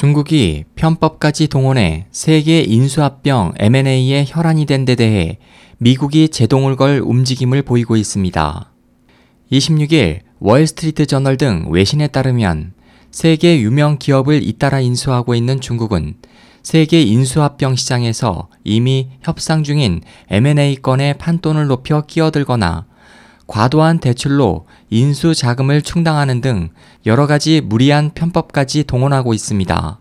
중국이 편법까지 동원해 세계 인수합병 M&A의 혈안이 된 데 대해 미국이 제동을 걸 움직임을 보이고 있습니다. 26일 월스트리트 저널 등 외신에 따르면 세계 유명 기업을 잇따라 인수하고 있는 중국은 세계 인수합병 시장에서 이미 협상 중인 M&A 건의 판돈을 높여 끼어들거나 과도한 대출로 인수 자금을 충당하는 등 여러 가지 무리한 편법까지 동원하고 있습니다.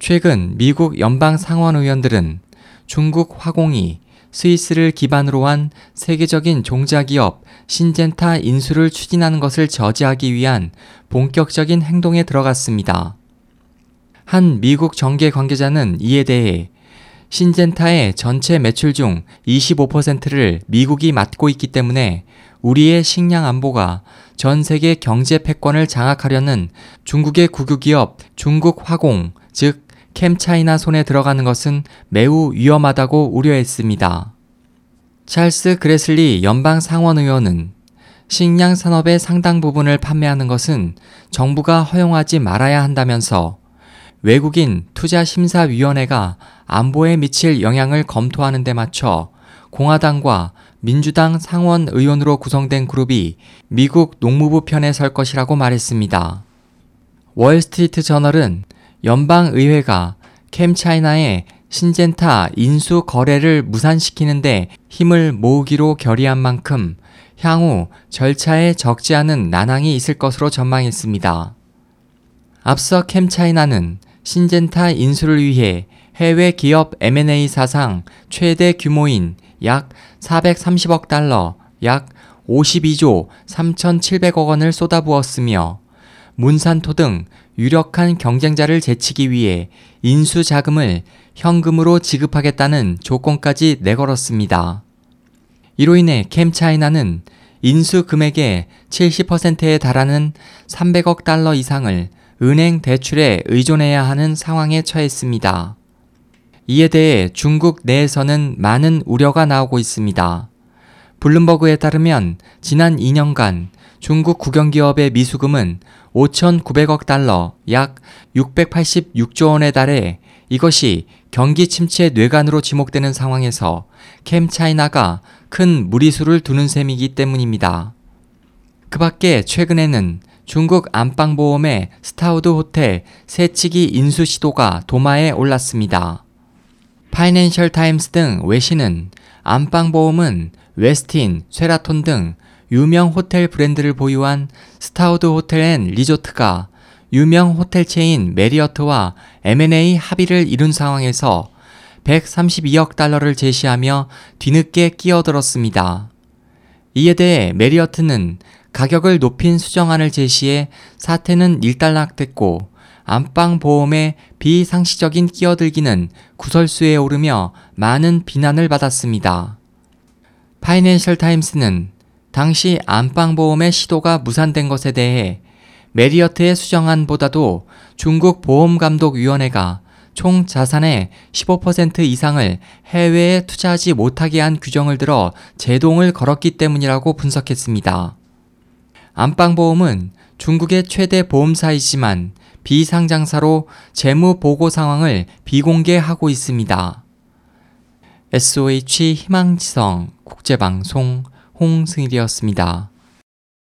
최근 미국 연방 상원 의원들은 중국 화공이 스위스를 기반으로 한 세계적인 종자기업 신젠타 인수를 추진하는 것을 저지하기 위한 본격적인 행동에 들어갔습니다. 한 미국 정계 관계자는 이에 대해 신젠타의 전체 매출 중 25%를 미국이 맡고 있기 때문에 우리의 식량 안보가 전 세계 경제 패권을 장악하려는 중국의 국유기업 중국 화공, 즉 캠차이나 손에 들어가는 것은 매우 위험하다고 우려했습니다. 찰스 그레슬리 연방 상원 의원은 식량 산업의 상당 부분을 판매하는 것은 정부가 허용하지 말아야 한다면서 외국인 투자심사위원회가 안보에 미칠 영향을 검토하는 데 맞춰 공화당과 민주당 상원 의원으로 구성된 그룹이 미국 농무부 편에 설 것이라고 말했습니다. 월스트리트 저널은 연방의회가 캠차이나의 신젠타 인수 거래를 무산시키는데 힘을 모으기로 결의한 만큼 향후 절차에 적지 않은 난항이 있을 것으로 전망했습니다. 앞서 캠차이나는 신젠타 인수를 위해 해외 기업 M&A 사상 최대 규모인 약 430억 달러, 약 52조 3,700억 원을 쏟아부었으며 문산토 등 유력한 경쟁자를 제치기 위해 인수 자금을 현금으로 지급하겠다는 조건까지 내걸었습니다. 이로 인해 캠차이나는 인수 금액의 70%에 달하는 300억 달러 이상을 은행 대출에 의존해야 하는 상황에 처했습니다. 이에 대해 중국 내에서는 많은 우려가 나오고 있습니다. 블룸버그에 따르면 지난 2년간 중국 국영기업의 미수금은 5,900억 달러, 약 686조 원에 달해 이것이 경기 침체 뇌관으로 지목되는 상황에서 캠 차이나가 큰 무리수를 두는 셈이기 때문입니다. 그 밖에 최근에는 중국 안방보험의 스타우드 호텔 새치기 인수 시도가 도마에 올랐습니다. 파이낸셜 타임스 등 외신은 안방보험은 웨스틴, 쉐라톤 등 유명 호텔 브랜드를 보유한 스타우드 호텔 앤 리조트가 유명 호텔 체인 메리어트와 M&A 합의를 이룬 상황에서 132억 달러를 제시하며 뒤늦게 끼어들었습니다. 이에 대해 메리어트는 가격을 높인 수정안을 제시해 사태는 일단락됐고 안방 보험의 비상시적인 끼어들기는 구설수에 오르며 많은 비난을 받았습니다. 파이낸셜 타임스는 당시 안방 보험의 시도가 무산된 것에 대해 메리어트의 수정안보다도 중국 보험감독위원회가 총 자산의 15% 이상을 해외에 투자하지 못하게 한 규정을 들어 제동을 걸었기 때문이라고 분석했습니다. 안방보험은 중국의 최대 보험사이지만 비상장사로 재무 보고 상황을 비공개하고 있습니다. SOH 희망지성 국제방송 홍승일이었습니다.